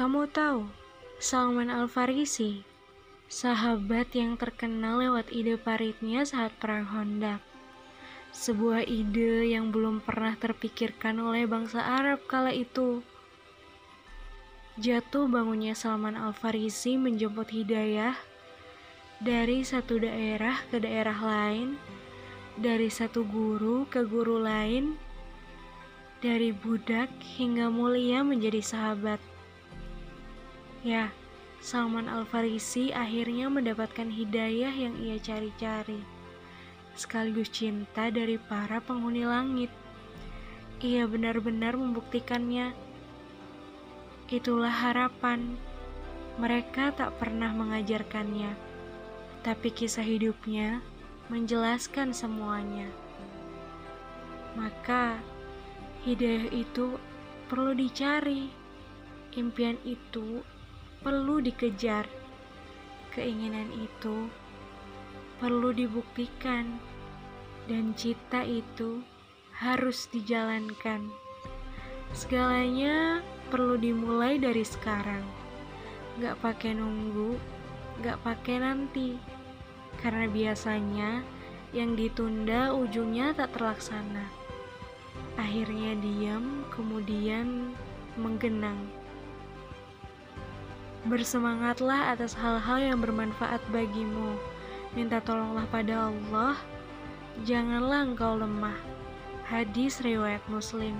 Kamu tahu, Salman Al-Farisi, sahabat yang terkenal lewat ide paritnya saat Perang Honda. Sebuah ide yang belum pernah terpikirkan oleh bangsa Arab kala itu. Jatuh bangunnya Salman Al-Farisi menjemput hidayah dari satu daerah ke daerah lain, dari satu guru ke guru lain, dari budak hingga mulia menjadi sahabat. Ya, Salman Al-Farisi akhirnya mendapatkan hidayah yang ia cari-cari, sekaligus cinta dari para penghuni langit. Ia benar-benar membuktikannya. Itulah harapan. Mereka tak pernah mengajarkannya, tapi kisah hidupnya menjelaskan semuanya. Maka, Hidayah itu perlu dicari, impian itu perlu dikejar, keinginan itu perlu dibuktikan, dan cita itu harus dijalankan. Segalanya perlu dimulai dari sekarang, gak pakai nunggu, gak pakai nanti, karena biasanya yang ditunda ujungnya tak terlaksana. Akhirnya diam, kemudian menggenang. Bersemangatlah atas hal-hal yang bermanfaat bagimu. Minta tolonglah pada Allah. Janganlah engkau lemah. Hadis riwayat Muslim.